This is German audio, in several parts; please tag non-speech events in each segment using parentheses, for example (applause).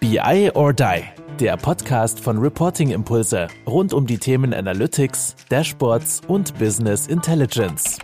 BI or Die, der Podcast von Reporting Impulse rund um die Themen Analytics, Dashboards und Business Intelligence.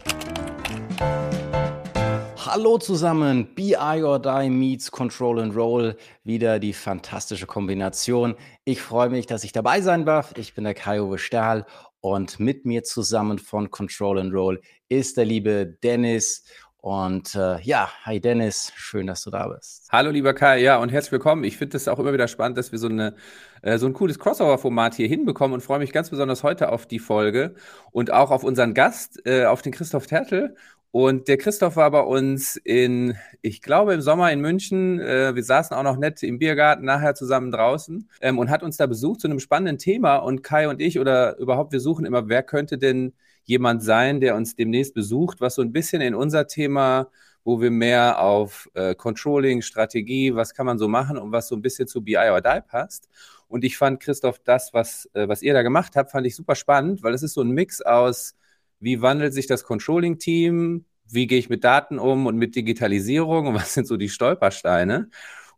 Hallo zusammen, BI or Die meets Control and Roll, wieder die fantastische Kombination. Ich freue mich, dass ich dabei sein darf. Ich bin der Kai-Uwe Stahl und mit mir zusammen von Control and Roll ist der liebe Dennis. Und äh, ja, hi Dennis, schön, dass du da bist. Hallo lieber Kai, ja und herzlich willkommen. Ich finde es auch immer wieder spannend, dass wir so, eine, äh, so ein cooles Crossover-Format hier hinbekommen und freue mich ganz besonders heute auf die Folge und auch auf unseren Gast, äh, auf den Christoph Tertel. Und der Christoph war bei uns in, ich glaube, im Sommer in München. Äh, wir saßen auch noch nett im Biergarten nachher zusammen draußen ähm, und hat uns da besucht zu einem spannenden Thema. Und Kai und ich oder überhaupt, wir suchen immer, wer könnte denn jemand sein, der uns demnächst besucht, was so ein bisschen in unser Thema, wo wir mehr auf äh, Controlling, Strategie, was kann man so machen und was so ein bisschen zu BI or Die passt. Und ich fand, Christoph, das, was, äh, was ihr da gemacht habt, fand ich super spannend, weil es ist so ein Mix aus, wie wandelt sich das Controlling-Team, wie gehe ich mit Daten um und mit Digitalisierung und was sind so die Stolpersteine.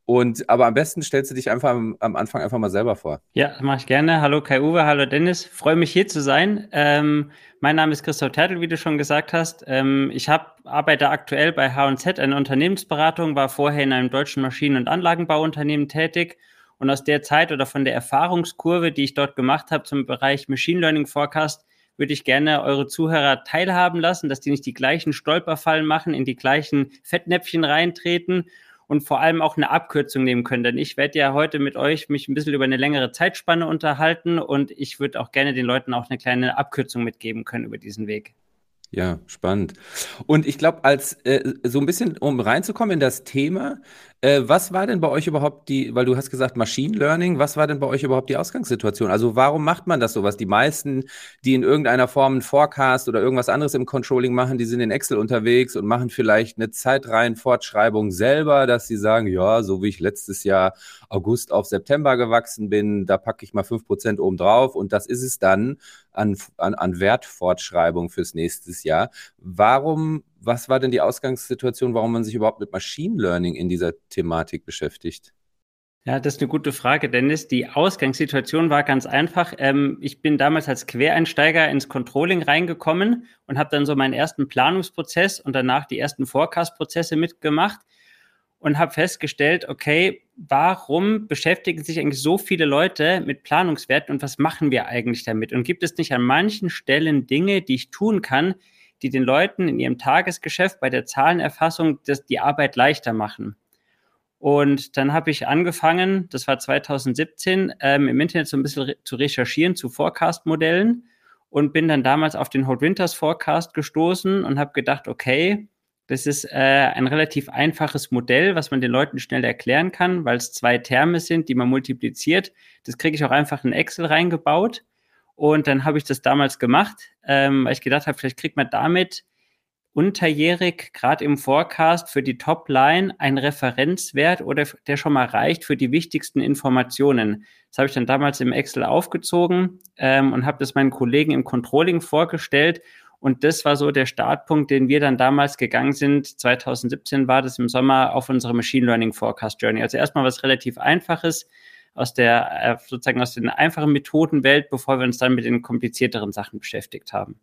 Und aber am besten stellst du dich einfach am, am Anfang einfach mal selber vor. Ja, mache ich gerne. Hallo Kai-Uwe, hallo Dennis. Freue mich hier zu sein. Ähm, mein Name ist Christoph Tertel, wie du schon gesagt hast. Ähm, ich hab, arbeite aktuell bei H&Z, einer Unternehmensberatung, war vorher in einem deutschen Maschinen- und Anlagenbauunternehmen tätig. Und aus der Zeit oder von der Erfahrungskurve, die ich dort gemacht habe zum Bereich Machine Learning Forecast, würde ich gerne eure Zuhörer teilhaben lassen, dass die nicht die gleichen Stolperfallen machen, in die gleichen Fettnäpfchen reintreten und vor allem auch eine Abkürzung nehmen können. Denn ich werde ja heute mit euch mich ein bisschen über eine längere Zeitspanne unterhalten und ich würde auch gerne den Leuten auch eine kleine Abkürzung mitgeben können über diesen Weg. Ja, spannend. Und ich glaube, als äh, so ein bisschen, um reinzukommen in das Thema, äh, was war denn bei euch überhaupt die, weil du hast gesagt Machine Learning, was war denn bei euch überhaupt die Ausgangssituation? Also warum macht man das so? Was die meisten, die in irgendeiner Form einen Forecast oder irgendwas anderes im Controlling machen, die sind in Excel unterwegs und machen vielleicht eine Zeitreihenfortschreibung selber, dass sie sagen, ja, so wie ich letztes Jahr August auf September gewachsen bin, da packe ich mal fünf Prozent oben drauf und das ist es dann an, an, an Wertfortschreibung fürs nächste Jahr. Warum, was war denn die Ausgangssituation, warum man sich überhaupt mit Machine Learning in dieser Thematik beschäftigt? Ja, das ist eine gute Frage, Dennis. Die Ausgangssituation war ganz einfach. Ähm, ich bin damals als Quereinsteiger ins Controlling reingekommen und habe dann so meinen ersten Planungsprozess und danach die ersten Forecast-Prozesse mitgemacht und habe festgestellt, okay, warum beschäftigen sich eigentlich so viele Leute mit Planungswerten und was machen wir eigentlich damit? Und gibt es nicht an manchen Stellen Dinge, die ich tun kann, die den Leuten in ihrem Tagesgeschäft bei der Zahlenerfassung das, die Arbeit leichter machen? Und dann habe ich angefangen, das war 2017, ähm, im Internet so ein bisschen re zu recherchieren zu Forecast-Modellen und bin dann damals auf den Hot Winters Forecast gestoßen und habe gedacht, okay, das ist äh, ein relativ einfaches Modell, was man den Leuten schnell erklären kann, weil es zwei Terme sind, die man multipliziert. Das kriege ich auch einfach in Excel reingebaut. Und dann habe ich das damals gemacht, ähm, weil ich gedacht habe, vielleicht kriegt man damit unterjährig, gerade im Forecast, für die Topline einen Referenzwert oder der schon mal reicht für die wichtigsten Informationen. Das habe ich dann damals im Excel aufgezogen ähm, und habe das meinen Kollegen im Controlling vorgestellt und das war so der Startpunkt, den wir dann damals gegangen sind. 2017 war das im Sommer auf unsere Machine Learning Forecast Journey. Also erstmal was relativ Einfaches aus der, äh, sozusagen aus den einfachen Methodenwelt, bevor wir uns dann mit den komplizierteren Sachen beschäftigt haben.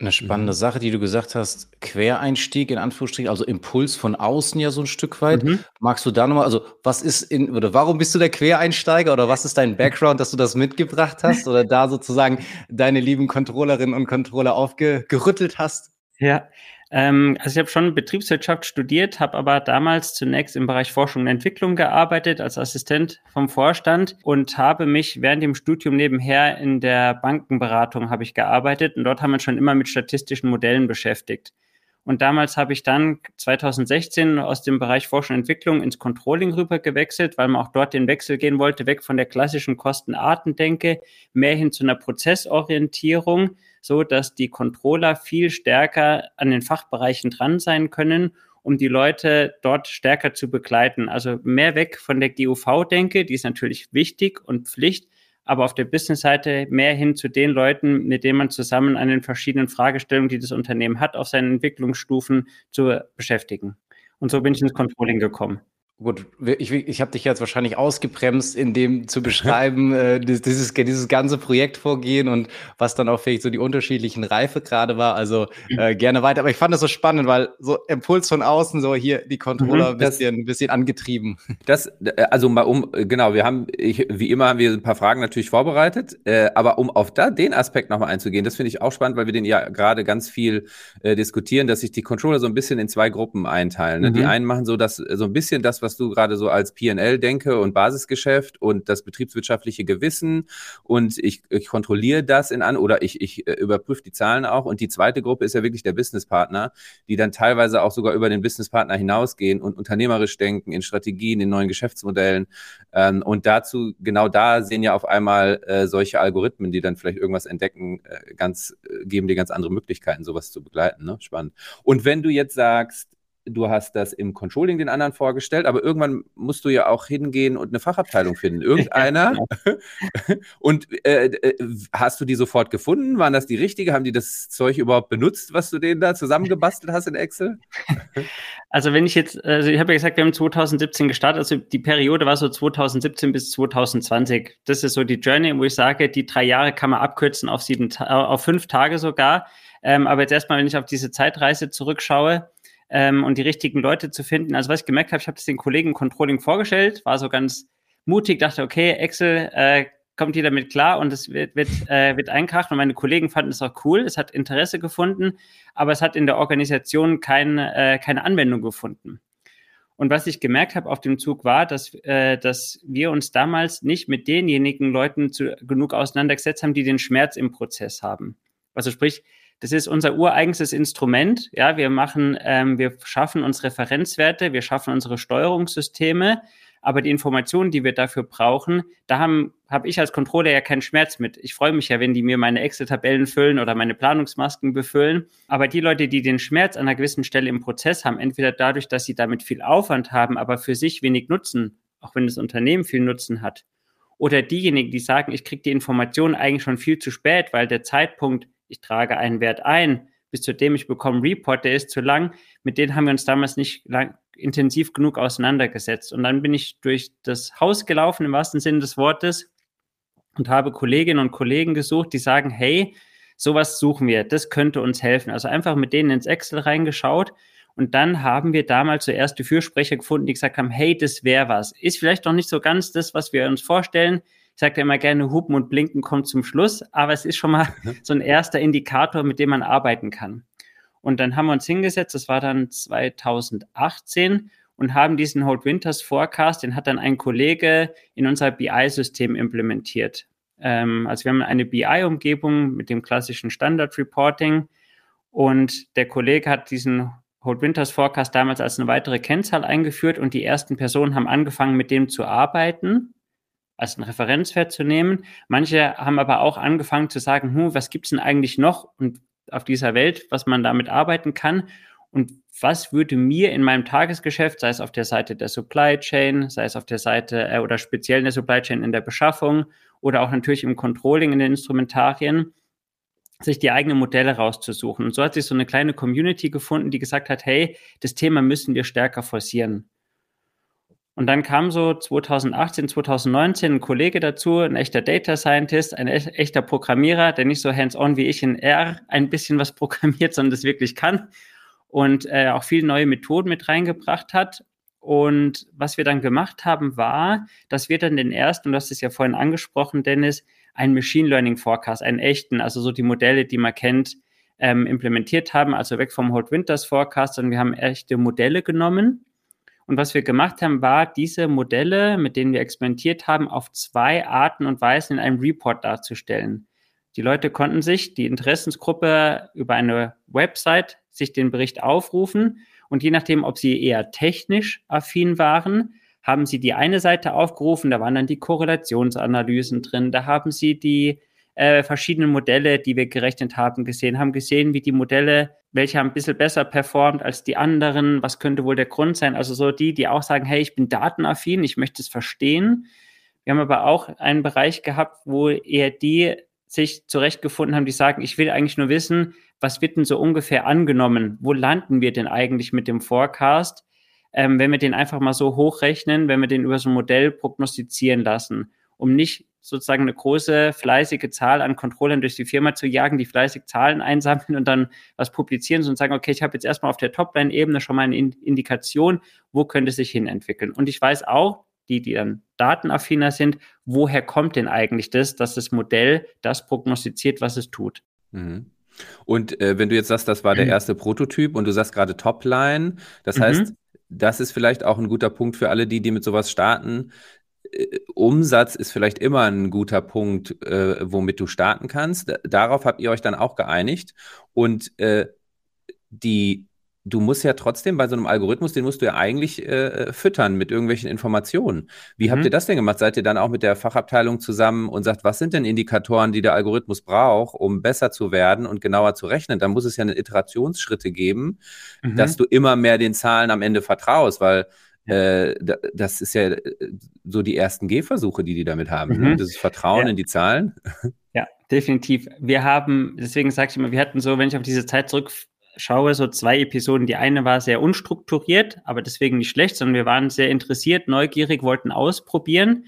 Eine spannende mhm. Sache, die du gesagt hast, Quereinstieg in Anführungsstrichen, also Impuls von außen ja so ein Stück weit. Mhm. Magst du da nochmal, also was ist in, oder warum bist du der Quereinsteiger oder was ist dein Background, dass du das mitgebracht hast oder da sozusagen deine lieben Controllerinnen und Controller aufgerüttelt hast? Ja, ähm, also ich habe schon Betriebswirtschaft studiert, habe aber damals zunächst im Bereich Forschung und Entwicklung gearbeitet als Assistent vom Vorstand und habe mich während dem Studium nebenher in der Bankenberatung habe ich gearbeitet und dort haben wir schon immer mit statistischen Modellen beschäftigt. Und damals habe ich dann 2016 aus dem Bereich Forschung und Entwicklung ins Controlling rüber gewechselt, weil man auch dort den Wechsel gehen wollte, weg von der klassischen Kostenartendenke, mehr hin zu einer Prozessorientierung so dass die Controller viel stärker an den Fachbereichen dran sein können, um die Leute dort stärker zu begleiten. Also mehr weg von der GUV-Denke, die ist natürlich wichtig und Pflicht, aber auf der Business-Seite mehr hin zu den Leuten, mit denen man zusammen an den verschiedenen Fragestellungen, die das Unternehmen hat, auf seinen Entwicklungsstufen zu beschäftigen. Und so bin ich ins Controlling gekommen. Gut, ich, ich habe dich jetzt wahrscheinlich ausgebremst, in dem zu (laughs) beschreiben, äh, dieses, dieses ganze Projektvorgehen und was dann auch vielleicht so die unterschiedlichen Reife gerade war. Also äh, gerne weiter. Aber ich fand das so spannend, weil so Impuls von außen, so hier die Controller mhm, das, bisschen, ein bisschen angetrieben. (laughs) Das, äh, also mal um, genau, wir haben, ich, wie immer haben wir ein paar Fragen natürlich vorbereitet, äh, aber um auf da, den Aspekt nochmal einzugehen, das finde ich auch spannend, weil wir den ja gerade ganz viel äh, diskutieren, dass sich die Controller so ein bisschen in zwei Gruppen einteilen. Ne? Mhm. Die einen machen so das, so ein bisschen das, was was du gerade so als PL denke und Basisgeschäft und das betriebswirtschaftliche Gewissen und ich, ich kontrolliere das in an oder ich, ich äh, überprüfe die Zahlen auch. Und die zweite Gruppe ist ja wirklich der Businesspartner, die dann teilweise auch sogar über den Businesspartner hinausgehen und unternehmerisch denken in Strategien, in neuen Geschäftsmodellen. Ähm, und dazu, genau da sehen ja auf einmal äh, solche Algorithmen, die dann vielleicht irgendwas entdecken, äh, ganz, äh, geben dir ganz andere Möglichkeiten, sowas zu begleiten. Ne? Spannend. Und wenn du jetzt sagst, du hast das im Controlling den anderen vorgestellt, aber irgendwann musst du ja auch hingehen und eine Fachabteilung finden. Irgendeiner. (laughs) (laughs) und äh, äh, hast du die sofort gefunden? Waren das die richtige? Haben die das Zeug überhaupt benutzt, was du denen da zusammengebastelt hast in Excel? (laughs) Also wenn ich jetzt, also ich habe ja gesagt, wir haben 2017 gestartet, also die Periode war so 2017 bis 2020. Das ist so die Journey, wo ich sage, die drei Jahre kann man abkürzen auf sieben, auf fünf Tage sogar. Ähm, aber jetzt erstmal, wenn ich auf diese Zeitreise zurückschaue, ähm, und die richtigen Leute zu finden. Also was ich gemerkt habe, ich habe das den Kollegen Controlling vorgestellt, war so ganz mutig, dachte, okay, Excel, äh, kommt ihr damit klar und es wird, wird, äh, wird einkracht und meine Kollegen fanden es auch cool, es hat Interesse gefunden, aber es hat in der Organisation kein, äh, keine Anwendung gefunden. Und was ich gemerkt habe auf dem Zug war, dass, äh, dass wir uns damals nicht mit denjenigen Leuten zu, genug auseinandergesetzt haben, die den Schmerz im Prozess haben. Also sprich, das ist unser ureigenstes Instrument. Ja, wir machen, ähm, wir schaffen uns Referenzwerte, wir schaffen unsere Steuerungssysteme, aber die Informationen, die wir dafür brauchen, da habe hab ich als Controller ja keinen Schmerz mit. Ich freue mich ja, wenn die mir meine Excel-Tabellen füllen oder meine Planungsmasken befüllen. Aber die Leute, die den Schmerz an einer gewissen Stelle im Prozess haben, entweder dadurch, dass sie damit viel Aufwand haben, aber für sich wenig Nutzen, auch wenn das Unternehmen viel Nutzen hat, oder diejenigen, die sagen, ich kriege die Informationen eigentlich schon viel zu spät, weil der Zeitpunkt ich trage einen Wert ein, bis zu dem ich bekomme Report, der ist zu lang. Mit denen haben wir uns damals nicht lang, intensiv genug auseinandergesetzt. Und dann bin ich durch das Haus gelaufen, im wahrsten Sinne des Wortes, und habe Kolleginnen und Kollegen gesucht, die sagen, hey, sowas suchen wir, das könnte uns helfen. Also einfach mit denen ins Excel reingeschaut. Und dann haben wir damals zuerst die Fürsprecher gefunden, die gesagt haben, hey, das wäre was. Ist vielleicht noch nicht so ganz das, was wir uns vorstellen ich sage ja immer gerne, Hupen und Blinken kommt zum Schluss, aber es ist schon mal mhm. so ein erster Indikator, mit dem man arbeiten kann. Und dann haben wir uns hingesetzt, das war dann 2018 und haben diesen Hold Winters Forecast, den hat dann ein Kollege in unser BI-System implementiert. Ähm, also wir haben eine BI-Umgebung mit dem klassischen Standard Reporting und der Kollege hat diesen Hold Winters Forecast damals als eine weitere Kennzahl eingeführt und die ersten Personen haben angefangen, mit dem zu arbeiten als einen Referenzwert zu nehmen. Manche haben aber auch angefangen zu sagen, hm, was gibt's denn eigentlich noch und auf dieser Welt, was man damit arbeiten kann und was würde mir in meinem Tagesgeschäft, sei es auf der Seite der Supply Chain, sei es auf der Seite äh, oder speziell in der Supply Chain in der Beschaffung oder auch natürlich im Controlling in den Instrumentarien, sich die eigenen Modelle rauszusuchen. Und so hat sich so eine kleine Community gefunden, die gesagt hat, hey, das Thema müssen wir stärker forcieren. Und dann kam so 2018, 2019 ein Kollege dazu, ein echter Data Scientist, ein echter Programmierer, der nicht so hands-on wie ich in R ein bisschen was (laughs) programmiert, sondern das wirklich kann und äh, auch viele neue Methoden mit reingebracht hat. Und was wir dann gemacht haben, war, dass wir dann den ersten, und du hast es ja vorhin angesprochen, Dennis, einen Machine Learning Forecast, einen echten, also so die Modelle, die man kennt, ähm, implementiert haben, also weg vom Hold Winters Forecast, sondern wir haben echte Modelle genommen und was wir gemacht haben, war, diese Modelle, mit denen wir experimentiert haben, auf zwei Arten und Weisen in einem Report darzustellen. Die Leute konnten sich, die Interessensgruppe über eine Website, sich den Bericht aufrufen und je nachdem, ob sie eher technisch affin waren, haben sie die eine Seite aufgerufen, da waren dann die Korrelationsanalysen drin, da haben sie die äh, verschiedenen Modelle, die wir gerechnet haben, gesehen, haben gesehen, wie die Modelle, welche haben ein bisschen besser performt als die anderen, was könnte wohl der Grund sein. Also so die, die auch sagen, hey, ich bin datenaffin, ich möchte es verstehen. Wir haben aber auch einen Bereich gehabt, wo eher die sich zurechtgefunden haben, die sagen, ich will eigentlich nur wissen, was wird denn so ungefähr angenommen? Wo landen wir denn eigentlich mit dem Forecast? ähm, wenn wir den einfach mal so hochrechnen, wenn wir den über so ein Modell prognostizieren lassen, um nicht sozusagen eine große, fleißige Zahl an Controllern durch die Firma zu jagen, die fleißig Zahlen (laughs) einsammeln und dann was publizieren und sagen, okay, ich habe jetzt erstmal auf der Topline-Ebene schon mal eine Indikation, wo könnte es sich hin entwickeln. Und ich weiß auch, die, die dann datenaffiner sind, woher kommt denn eigentlich das, dass das Modell das prognostiziert, was es tut. Mhm. Und äh, wenn du jetzt sagst, das war der mhm. erste Prototyp und du sagst gerade Topline, das mhm. heißt, das ist vielleicht auch ein guter Punkt für alle die, die mit sowas starten. Äh, Umsatz ist vielleicht immer ein guter Punkt, äh, womit du starten kannst. Darauf habt ihr euch dann auch geeinigt. Und äh, die du musst ja trotzdem bei so einem Algorithmus, den musst du ja eigentlich äh, füttern mit irgendwelchen Informationen. Wie mhm. habt ihr das denn gemacht? Seid ihr dann auch mit der Fachabteilung zusammen und sagt, was sind denn Indikatoren, die der Algorithmus braucht, um besser zu werden und genauer zu rechnen? Dann muss es ja eine Iterationsschritte geben, mhm. dass du immer mehr den Zahlen am Ende vertraust, weil äh, das ist ja äh, so die ersten Gehversuche, die die damit haben. Ne? Mhm. Ne? Das Vertrauen ja. in die Zahlen. Ja, definitiv. Wir haben, deswegen sage ich immer, wir hatten so, wenn ich auf diese Zeit zurück schaue, so zwei Episoden. Die eine war sehr unstrukturiert, aber deswegen nicht schlecht, sondern wir waren sehr interessiert, neugierig, wollten ausprobieren.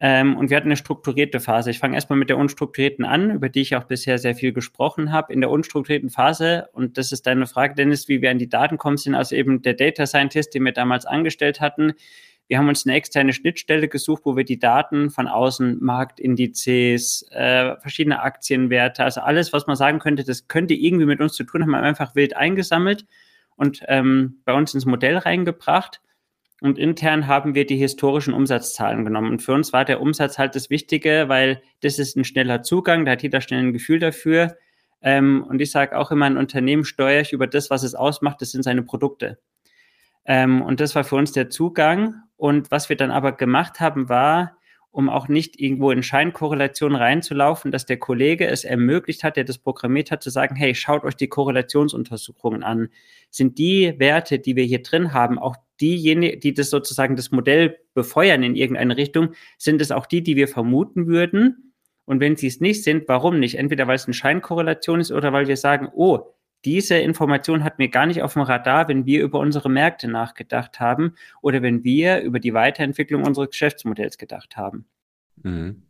Ähm, und wir hatten eine strukturierte Phase. Ich fange erstmal mit der unstrukturierten an, über die ich auch bisher sehr viel gesprochen habe. In der unstrukturierten Phase, und das ist deine Frage, Dennis, wie wir an die Daten kommen, sind also eben der Data Scientist, den wir damals angestellt hatten, wir haben uns eine externe Schnittstelle gesucht, wo wir die Daten von außen, Marktindizes, äh, verschiedene Aktienwerte, also alles, was man sagen könnte, das könnte irgendwie mit uns zu tun haben, einfach wild eingesammelt und ähm, bei uns ins Modell reingebracht. Und intern haben wir die historischen Umsatzzahlen genommen. Und für uns war der Umsatz halt das Wichtige, weil das ist ein schneller Zugang, da hat jeder schnell ein Gefühl dafür. Ähm, und ich sage auch immer, ein Unternehmen steuere ich über das, was es ausmacht, das sind seine Produkte. Ähm, und das war für uns der Zugang. Und was wir dann aber gemacht haben, war, um auch nicht irgendwo in Scheinkorrelation reinzulaufen, dass der Kollege es ermöglicht hat, der das programmiert hat, zu sagen, hey, schaut euch die Korrelationsuntersuchungen an. Sind die Werte, die wir hier drin haben, auch diejenigen, die das sozusagen das Modell befeuern in irgendeine Richtung, sind es auch die, die wir vermuten würden? Und wenn sie es nicht sind, warum nicht? Entweder weil es eine Scheinkorrelation ist oder weil wir sagen, oh, diese Information hatten wir gar nicht auf dem Radar, wenn wir über unsere Märkte nachgedacht haben oder wenn wir über die Weiterentwicklung unseres Geschäftsmodells gedacht haben. Mhm.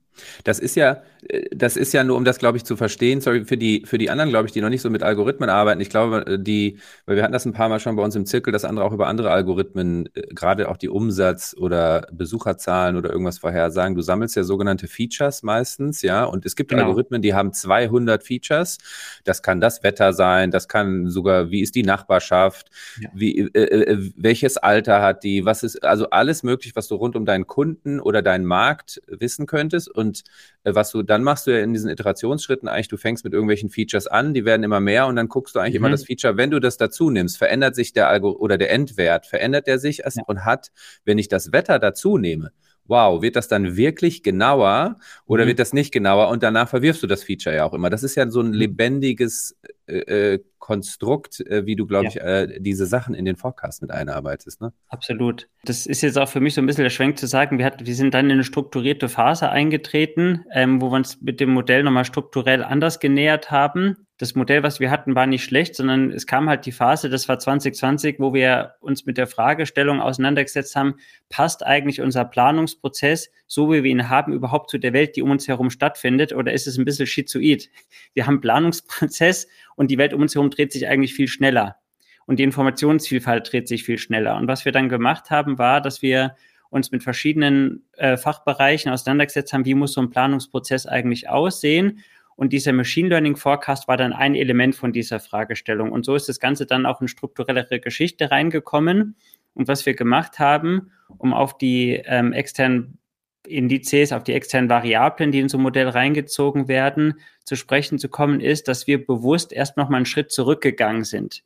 Das ist ja, äh, das ist ja nur, um das, glaube ich, zu verstehen, sorry, für die, für die anderen, glaube ich, die noch nicht so mit Algorithmen arbeiten. Ich glaube, äh, die, weil wir hatten das ein paar Mal schon bei uns im Zirkel, dass andere auch über andere Algorithmen, äh, gerade auch die Umsatz- oder Besucherzahlen oder irgendwas vorhersagen. Du sammelst ja sogenannte Features meistens, ja, und es gibt genau. Algorithmen, die haben 200 Features. Das kann das Wetter sein, das kann sogar, wie ist die Nachbarschaft, ja. wie, äh, welches Alter hat die, was ist, also alles möglich, was du rund um deinen Kunden oder deinen Markt wissen könntest. Und und äh, was du dann machst du ja in diesen Iterationsschritten eigentlich, du fängst mit irgendwelchen Features an, die werden immer mehr und dann guckst du eigentlich mhm. immer das Feature, wenn du das dazu nimmst, verändert sich der Algo oder der Endwert, verändert der sich ja. und hat, wenn ich das Wetter dazu nehme, wow, wird das dann wirklich genauer oder mhm. wird das nicht genauer? Und danach verwirfst du das Feature ja auch immer. Das ist ja so ein mhm. lebendiges äh, äh, Konstrukt, äh, wie du, glaube ja. ich, äh, diese Sachen in den Forecast mit einarbeitest. Ne? Absolut. Das ist jetzt auch für mich so ein bisschen der Schwenk zu sagen, wir, hat, wir sind dann in eine strukturierte Phase eingetreten, ähm, wo wir uns mit dem Modell nochmal strukturell anders genähert haben das Modell, was wir hatten, war nicht schlecht, sondern es kam halt die Phase, das war 2020, wo wir uns mit der Fragestellung auseinandergesetzt haben, passt eigentlich unser Planungsprozess, so wie wir ihn haben, überhaupt zu der Welt, die um uns herum stattfindet, oder ist es ein bisschen schizoid? Wir haben Planungsprozess und die Welt um uns herum dreht sich eigentlich viel schneller. Und die Informationsvielfalt dreht sich viel schneller. Und was wir dann gemacht haben, war, dass wir uns mit verschiedenen äh, Fachbereichen auseinandergesetzt haben, wie muss so ein Planungsprozess eigentlich aussehen und dieser Machine Learning Forecast war dann ein Element von dieser Fragestellung. Und so ist das Ganze dann auch in strukturellere Geschichte reingekommen. Und was wir gemacht haben, um auf die ähm, externen Indizes, auf die externen Variablen, die in so ein Modell reingezogen werden, zu sprechen zu kommen, ist, dass wir bewusst erst noch mal einen Schritt zurückgegangen sind.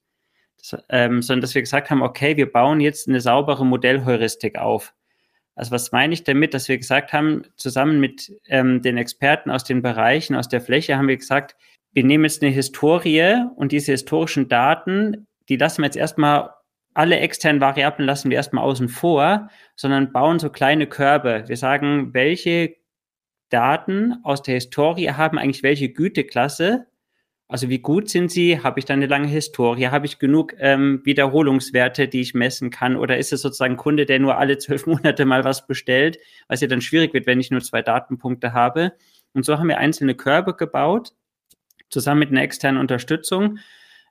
Das, ähm, sondern dass wir gesagt haben, okay, wir bauen jetzt eine saubere Modellheuristik auf. Also was meine ich damit, dass wir gesagt haben, zusammen mit ähm, den Experten aus den Bereichen, aus der Fläche, haben wir gesagt, wir nehmen jetzt eine Historie und diese historischen Daten, die lassen wir jetzt erstmal, alle externen Variablen lassen wir erstmal außen vor, sondern bauen so kleine Körbe. Wir sagen, welche Daten aus der Historie haben eigentlich welche Güteklasse Also wie gut sind sie? Habe ich da eine lange Historie? Habe ich genug ähm, Wiederholungswerte, die ich messen kann? Oder ist es sozusagen ein Kunde, der nur alle zwölf (laughs) Monate mal was bestellt, was ja dann schwierig wird, wenn ich nur zwei Datenpunkte habe? Und so haben wir einzelne Körbe gebaut, zusammen mit einer externen Unterstützung.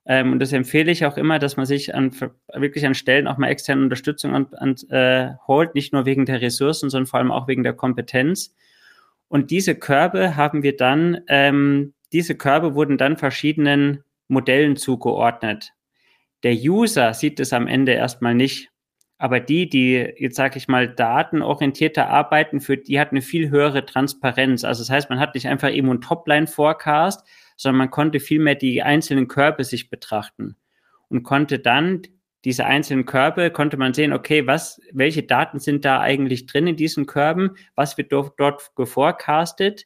Ähm, und das empfehle ich auch immer, dass man sich an, wirklich an Stellen auch mal externe Unterstützung an, an, äh, holt, nicht nur wegen der Ressourcen, sondern vor allem auch wegen der Kompetenz. Und diese Körbe haben wir dann ähm, diese Körbe wurden dann verschiedenen Modellen zugeordnet. Der User sieht es am Ende erstmal nicht. Aber die, die, jetzt sage ich mal, datenorientierter arbeiten, für die hat eine viel höhere Transparenz. Also das heißt, man hat nicht einfach eben einen Topline-Forecast, sondern man konnte vielmehr die einzelnen Körbe sich betrachten und konnte dann diese einzelnen Körbe, konnte man sehen, okay, was, welche Daten sind da eigentlich drin in diesen Körben, was wird dort, dort geforecastet?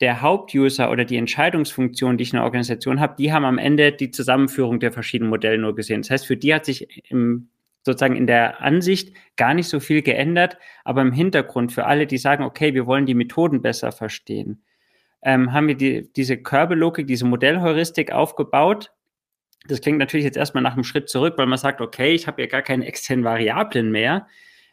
Der Hauptuser oder die Entscheidungsfunktion, die ich in der Organisation habe, die haben am Ende die Zusammenführung der verschiedenen Modelle nur gesehen. Das heißt, für die hat sich im, sozusagen in der Ansicht gar nicht so viel geändert, aber im Hintergrund für alle, die sagen, okay, wir wollen die Methoden besser verstehen, ähm, haben wir die, diese Körbelogik, diese Modellheuristik aufgebaut. Das klingt natürlich jetzt erstmal nach einem Schritt zurück, weil man sagt, okay, ich habe ja gar keine externen Variablen mehr.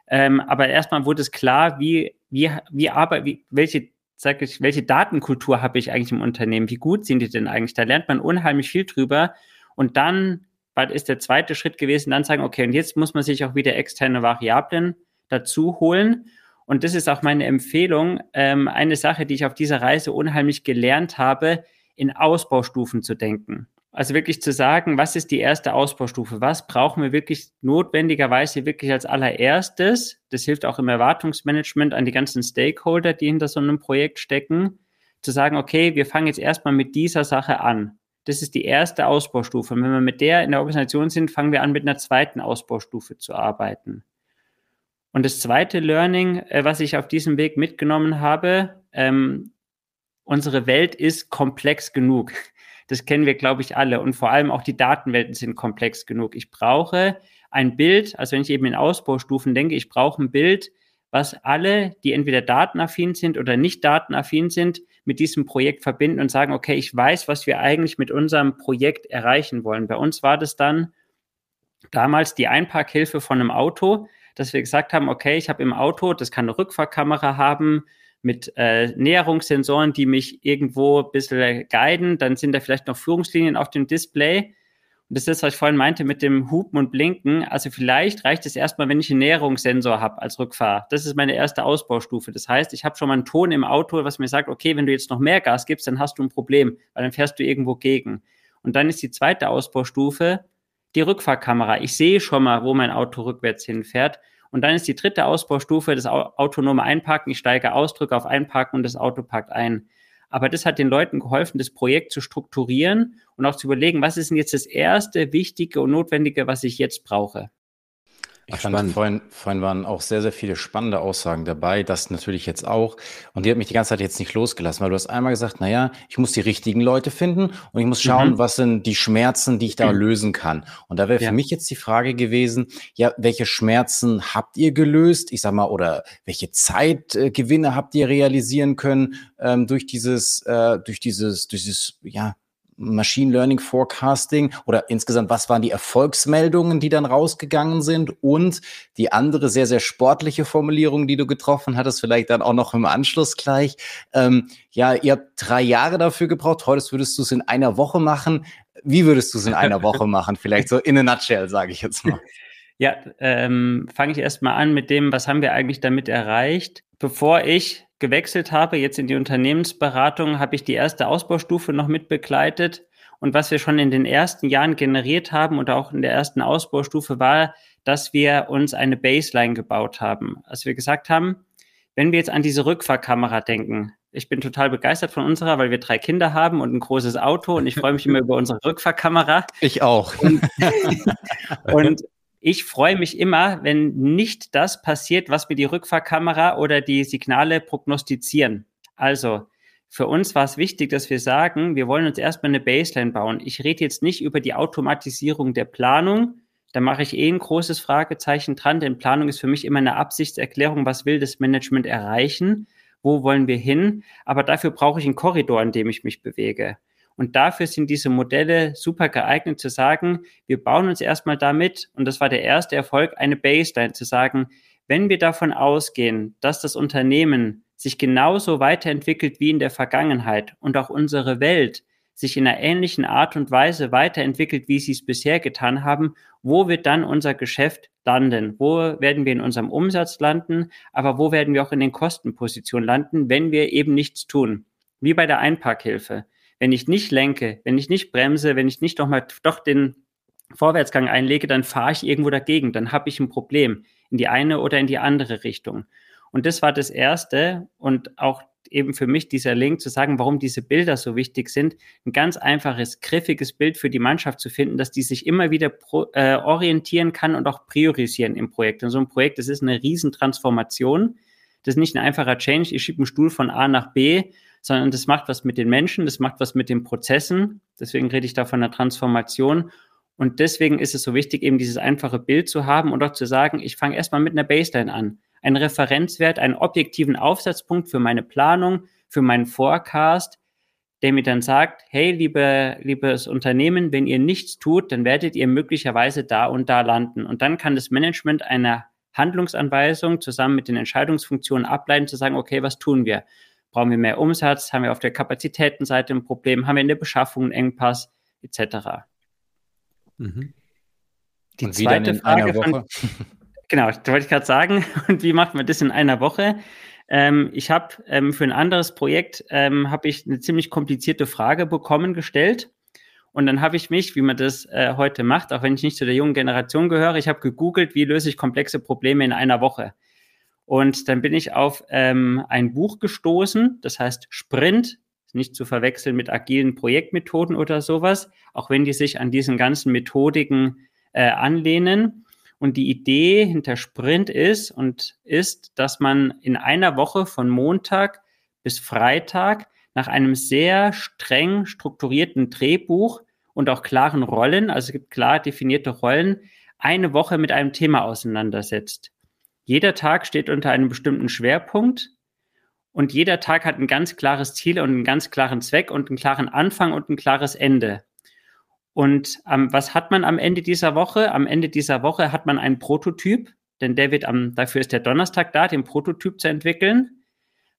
Ähm, aber erstmal wurde es klar, wie, wie, wie, aber, wie welche sag ich, welche Datenkultur habe ich eigentlich im Unternehmen? Wie gut sind die denn eigentlich? Da lernt man unheimlich viel drüber. Und dann ist der zweite Schritt gewesen, dann sagen, okay, und jetzt muss man sich auch wieder externe Variablen dazu holen. Und das ist auch meine Empfehlung. Ähm, eine Sache, die ich auf dieser Reise unheimlich gelernt habe, in Ausbaustufen zu denken. Also wirklich zu sagen, was ist die erste Ausbaustufe? Was brauchen wir wirklich notwendigerweise wirklich als allererstes? Das hilft auch im Erwartungsmanagement an die ganzen Stakeholder, die hinter so einem Projekt stecken, zu sagen, okay, wir fangen jetzt erstmal mit dieser Sache an. Das ist die erste Ausbaustufe. Und wenn wir mit der in der Organisation sind, fangen wir an, mit einer zweiten Ausbaustufe zu arbeiten. Und das zweite Learning, äh, was ich auf diesem Weg mitgenommen habe, ähm, unsere Welt ist komplex genug. Das kennen wir, glaube ich, alle. Und vor allem auch die Datenwelten sind komplex genug. Ich brauche ein Bild, also wenn ich eben in Ausbaustufen denke, ich brauche ein Bild, was alle, die entweder datenaffin sind oder nicht datenaffin sind, mit diesem Projekt verbinden und sagen, okay, ich weiß, was wir eigentlich mit unserem Projekt erreichen wollen. Bei uns war das dann damals die Einparkhilfe von einem Auto, dass wir gesagt haben, okay, ich habe im Auto, das kann eine Rückfahrkamera haben, mit äh, Näherungssensoren, die mich irgendwo ein bisschen guiden. Dann sind da vielleicht noch Führungslinien auf dem Display. Und das ist das, was ich vorhin meinte mit dem Hupen und Blinken. Also vielleicht reicht es erstmal, wenn ich einen Näherungssensor habe als Rückfahr. Das ist meine erste Ausbaustufe. Das heißt, ich habe schon mal einen Ton im Auto, was mir sagt, okay, wenn du jetzt noch mehr Gas gibst, dann hast du ein Problem, weil dann fährst du irgendwo gegen. Und dann ist die zweite Ausbaustufe die Rückfahrkamera. Ich sehe schon mal, wo mein Auto rückwärts hinfährt. Und dann ist die dritte Ausbaustufe das autonome Einparken. Ich steige aus, drücke auf Einparken und das Auto parkt ein. Aber das hat den Leuten geholfen, das Projekt zu strukturieren und auch zu überlegen, was ist denn jetzt das erste Wichtige und Notwendige, was ich jetzt brauche. Ich Ach, fand, vorhin, vorhin waren auch sehr, sehr viele spannende Aussagen dabei, das natürlich jetzt auch. Und die hat mich die ganze Zeit jetzt nicht losgelassen, weil du hast einmal gesagt, naja, ich muss die richtigen Leute finden und ich muss schauen, mhm. was sind die Schmerzen, die ich da mhm. lösen kann. Und da wäre ja. für mich jetzt die Frage gewesen, ja, welche Schmerzen habt ihr gelöst? Ich sag mal, oder welche Zeitgewinne habt ihr realisieren können ähm, durch dieses, äh, durch dieses, durch dieses, ja, Machine Learning Forecasting oder insgesamt, was waren die Erfolgsmeldungen, die dann rausgegangen sind und die andere sehr, sehr sportliche Formulierung, die du getroffen hattest, vielleicht dann auch noch im Anschluss gleich. Ähm, ja, ihr habt drei Jahre dafür gebraucht, heute würdest du es in einer Woche machen. Wie würdest du es in einer (laughs) Woche machen? Vielleicht so in a nutshell, sage ich jetzt mal. Ja, ähm, fange ich erstmal an mit dem, was haben wir eigentlich damit erreicht? Bevor ich gewechselt habe, jetzt in die Unternehmensberatung, habe ich die erste Ausbaustufe noch mit begleitet. Und was wir schon in den ersten Jahren generiert haben und auch in der ersten Ausbaustufe war, dass wir uns eine Baseline gebaut haben. Als wir gesagt haben, wenn wir jetzt an diese Rückfahrkamera denken, ich bin total begeistert von unserer, weil wir drei Kinder haben und ein großes Auto und ich freue mich immer (laughs) über unsere Rückfahrkamera. Ich auch. Und, (laughs) und ich freue mich immer, wenn nicht das passiert, was mir die Rückfahrkamera oder die Signale prognostizieren. Also, für uns war es wichtig, dass wir sagen, wir wollen uns erstmal eine Baseline bauen. Ich rede jetzt nicht über die Automatisierung der Planung. Da mache ich eh ein großes Fragezeichen dran, denn Planung ist für mich immer eine Absichtserklärung. Was will das Management erreichen? Wo wollen wir hin? Aber dafür brauche ich einen Korridor, in dem ich mich bewege. Und dafür sind diese Modelle super geeignet zu sagen, wir bauen uns erstmal damit, und das war der erste Erfolg, eine Baseline zu sagen, wenn wir davon ausgehen, dass das Unternehmen sich genauso weiterentwickelt wie in der Vergangenheit und auch unsere Welt sich in einer ähnlichen Art und Weise weiterentwickelt, wie sie es bisher getan haben, wo wird dann unser Geschäft landen? Wo werden wir in unserem Umsatz landen? Aber wo werden wir auch in den Kostenpositionen landen, wenn wir eben nichts tun? Wie bei der Einparkhilfe. Wenn ich nicht lenke, wenn ich nicht bremse, wenn ich nicht doch mal doch den Vorwärtsgang einlege, dann fahre ich irgendwo dagegen, dann habe ich ein Problem in die eine oder in die andere Richtung. Und das war das Erste und auch eben für mich dieser Link zu sagen, warum diese Bilder so wichtig sind, ein ganz einfaches, griffiges Bild für die Mannschaft zu finden, dass die sich immer wieder pro, äh, orientieren kann und auch priorisieren im Projekt. Und so ein Projekt, das ist eine Riesentransformation. Das ist nicht ein einfacher Change, ich schiebe einen Stuhl von A nach B, sondern das macht was mit den Menschen, das macht was mit den Prozessen. Deswegen rede ich da von einer Transformation. Und deswegen ist es so wichtig, eben dieses einfache Bild zu haben und auch zu sagen, ich fange erstmal mit einer Baseline an einen Referenzwert, einen objektiven Aufsatzpunkt für meine Planung, für meinen Forecast, der mir dann sagt, hey, liebe, liebes Unternehmen, wenn ihr nichts tut, dann werdet ihr möglicherweise da und da landen. Und dann kann das Management eine Handlungsanweisung zusammen mit den Entscheidungsfunktionen ableiten, zu sagen, okay, was tun wir? Brauchen wir mehr Umsatz? Haben wir auf der Kapazitätenseite ein Problem? Haben wir in der Beschaffung einen Engpass? Etc. Mhm. Die und zweite Frage von, (laughs) Genau, da wollte ich gerade sagen. (laughs) Und wie macht man das in einer Woche? Ähm, ich habe ähm, für ein anderes Projekt ähm, habe ich eine ziemlich komplizierte Frage bekommen gestellt. Und dann habe ich mich, wie man das äh, heute macht, auch wenn ich nicht zu der jungen Generation gehöre, ich habe gegoogelt, wie löse ich komplexe Probleme in einer Woche. Und dann bin ich auf ähm, ein Buch gestoßen, das heißt Sprint, nicht zu verwechseln mit agilen Projektmethoden oder sowas, auch wenn die sich an diesen ganzen Methodiken äh, anlehnen. Und die Idee hinter Sprint ist und ist, dass man in einer Woche von Montag bis Freitag nach einem sehr streng strukturierten Drehbuch und auch klaren Rollen, also es gibt klar definierte Rollen, eine Woche mit einem Thema auseinandersetzt. Jeder Tag steht unter einem bestimmten Schwerpunkt und jeder Tag hat ein ganz klares Ziel und einen ganz klaren Zweck und einen klaren Anfang und ein klares Ende. Und ähm, was hat man am Ende dieser Woche? Am Ende dieser Woche hat man einen Prototyp, denn der wird am, dafür ist der Donnerstag da, den Prototyp zu entwickeln.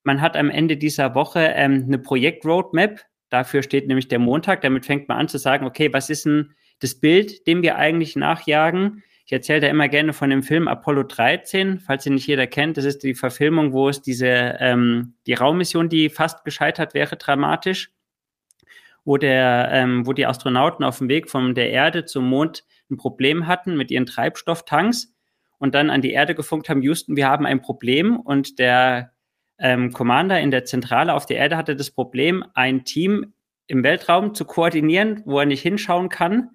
Man hat am Ende dieser Woche ähm, eine Projektroadmap. Dafür steht nämlich der Montag. Damit fängt man an zu sagen, okay, was ist denn das Bild, dem wir eigentlich nachjagen? Ich erzähle da immer gerne von dem Film Apollo 13, falls ihn nicht jeder kennt. Das ist die Verfilmung, wo es diese ähm, die Raummission, die fast gescheitert wäre, dramatisch wo, der, ähm, wo die Astronauten auf dem Weg von der Erde zum Mond ein Problem hatten mit ihren Treibstofftanks und dann an die Erde gefunkt haben, Houston, wir haben ein Problem und der ähm, Commander in der Zentrale auf der Erde hatte das Problem, ein Team im Weltraum zu koordinieren, wo er nicht hinschauen kann,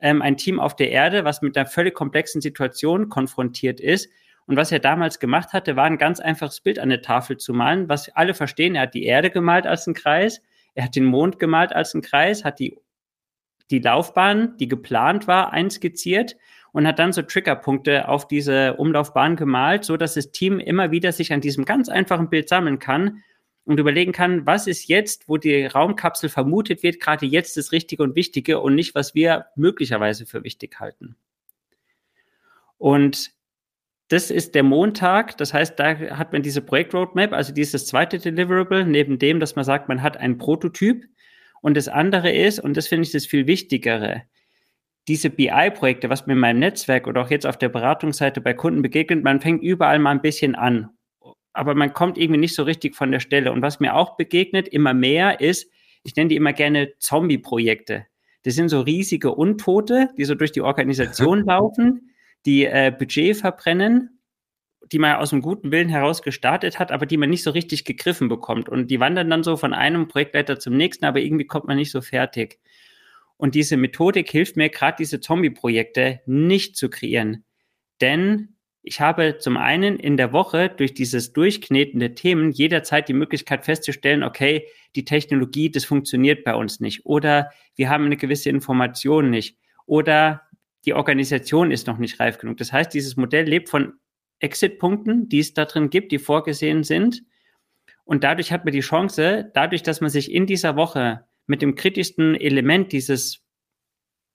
ähm, ein Team auf der Erde, was mit einer völlig komplexen Situation konfrontiert ist. Und was er damals gemacht hatte, war ein ganz einfaches Bild an der Tafel zu malen, was alle verstehen. Er hat die Erde gemalt als einen Kreis er hat den Mond gemalt als einen Kreis, hat die, die Laufbahn, die geplant war, einskizziert und hat dann so Triggerpunkte auf diese Umlaufbahn gemalt, so dass das Team immer wieder sich an diesem ganz einfachen Bild sammeln kann und überlegen kann, was ist jetzt, wo die Raumkapsel vermutet wird, gerade jetzt das Richtige und Wichtige und nicht, was wir möglicherweise für wichtig halten. Und das ist der Montag. Das heißt, da hat man diese Projektroadmap, also dieses zweite Deliverable, neben dem, dass man sagt, man hat einen Prototyp. Und das andere ist, und das finde ich das viel Wichtigere, diese BI-Projekte, was mir in meinem Netzwerk oder auch jetzt auf der Beratungsseite bei Kunden begegnet, man fängt überall mal ein bisschen an. Aber man kommt irgendwie nicht so richtig von der Stelle. Und was mir auch begegnet, immer mehr ist, ich nenne die immer gerne Zombie-Projekte. Das sind so riesige Untote, die so durch die Organisation (laughs) laufen die äh, Budget verbrennen, die man aus dem guten Willen heraus gestartet hat, aber die man nicht so richtig gegriffen bekommt. Und die wandern dann so von einem Projektleiter zum nächsten, aber irgendwie kommt man nicht so fertig. Und diese Methodik hilft mir gerade, diese Zombie-Projekte nicht zu kreieren. Denn ich habe zum einen in der Woche durch dieses Durchkneten der Themen jederzeit die Möglichkeit festzustellen, okay, die Technologie, das funktioniert bei uns nicht. Oder wir haben eine gewisse Information nicht. Oder die Organisation ist noch nicht reif genug. Das heißt, dieses Modell lebt von Exit-Punkten, die es da drin gibt, die vorgesehen sind. Und dadurch hat man die Chance, dadurch, dass man sich in dieser Woche mit dem kritischsten Element dieses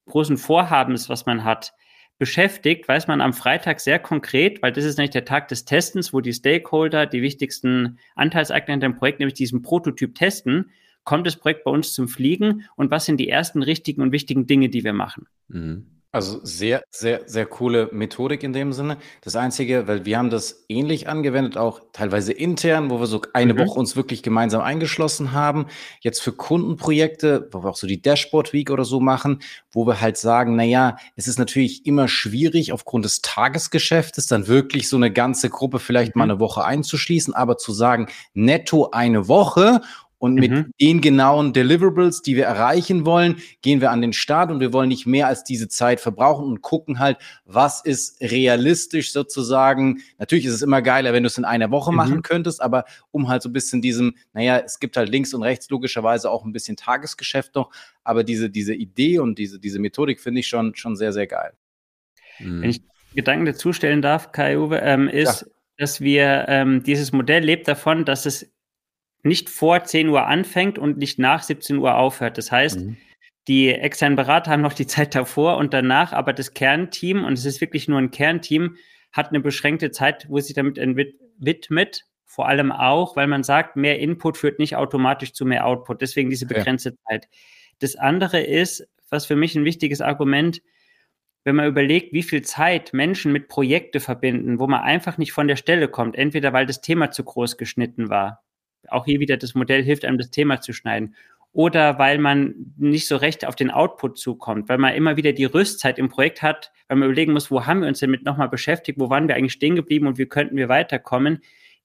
großen Vorhabens, was man hat, beschäftigt, weiß man am Freitag sehr konkret, weil das ist nämlich der Tag des Testens, wo die Stakeholder, die wichtigsten Anteilseigner im Projekt, nämlich diesen Prototyp testen, kommt das Projekt bei uns zum Fliegen und was sind die ersten richtigen und wichtigen Dinge, die wir machen. Mhm. Also sehr, sehr, sehr coole Methodik in dem Sinne. Das Einzige, weil wir haben das ähnlich angewendet, auch teilweise intern, wo wir so eine mhm. Woche uns wirklich gemeinsam eingeschlossen haben. Jetzt für Kundenprojekte, wo wir auch so die Dashboard Week oder so machen, wo wir halt sagen, na ja, es ist natürlich immer schwierig aufgrund des Tagesgeschäftes dann wirklich so eine ganze Gruppe vielleicht mhm. mal eine Woche einzuschließen, aber zu sagen, netto eine Woche und mit mhm. den genauen Deliverables, die wir erreichen wollen, gehen wir an den Start und wir wollen nicht mehr als diese Zeit verbrauchen und gucken halt, was ist realistisch sozusagen. Natürlich ist es immer geiler, wenn du es in einer Woche mhm. machen könntest, aber um halt so ein bisschen diesem, naja, es gibt halt links und rechts logischerweise auch ein bisschen Tagesgeschäft noch, aber diese, diese Idee und diese, diese Methodik finde ich schon, schon sehr, sehr geil. Mhm. Wenn ich Gedanken dazu stellen darf, Kai-Uwe, ähm, ist, ja. dass wir, ähm, dieses Modell lebt davon, dass es nicht vor 10 Uhr anfängt und nicht nach 17 Uhr aufhört. Das heißt, mhm. die externen Berater haben noch die (laughs) Zeit davor und danach, aber das Kernteam, und es ist wirklich nur ein Kernteam, hat eine beschränkte Zeit, wo sich damit widmet. Vor allem auch, weil man sagt, mehr Input führt nicht automatisch zu mehr Output. Deswegen diese begrenzte ja. Zeit. Das andere ist, was für mich ein wichtiges Argument, wenn man überlegt, wie viel Zeit Menschen mit Projekte verbinden, wo man einfach nicht von der Stelle kommt, entweder weil das Thema zu groß geschnitten war, auch hier wieder das Modell hilft einem, das Thema zu schneiden. Oder weil man nicht so recht auf den Output zukommt, weil man immer wieder die Rüstzeit im Projekt hat, weil man überlegen muss, wo haben wir uns damit nochmal beschäftigt, wo waren wir eigentlich stehen geblieben und wie könnten wir weiterkommen.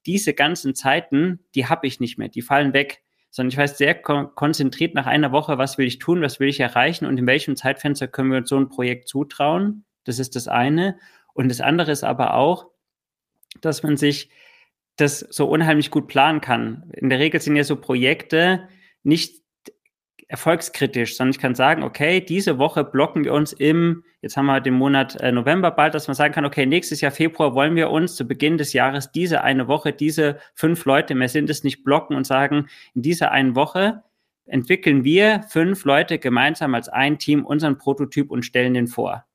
Diese ganzen Zeiten, die habe ich nicht mehr, die fallen weg, sondern ich weiß sehr kon konzentriert nach einer Woche, was will ich tun, was will ich erreichen und in welchem Zeitfenster können wir uns so ein Projekt zutrauen. Das ist das eine. Und das andere ist aber auch, dass man sich das so unheimlich gut planen kann. In der Regel sind ja so Projekte nicht erfolgskritisch, sondern ich kann sagen, okay, diese Woche blocken wir uns im, jetzt haben wir den Monat äh, November bald, dass man sagen kann, okay, nächstes Jahr Februar wollen wir uns zu Beginn des Jahres diese eine Woche, diese fünf Leute, mehr sind es nicht blocken und sagen, in dieser einen Woche entwickeln wir fünf Leute gemeinsam als ein Team unseren Prototyp und stellen den vor.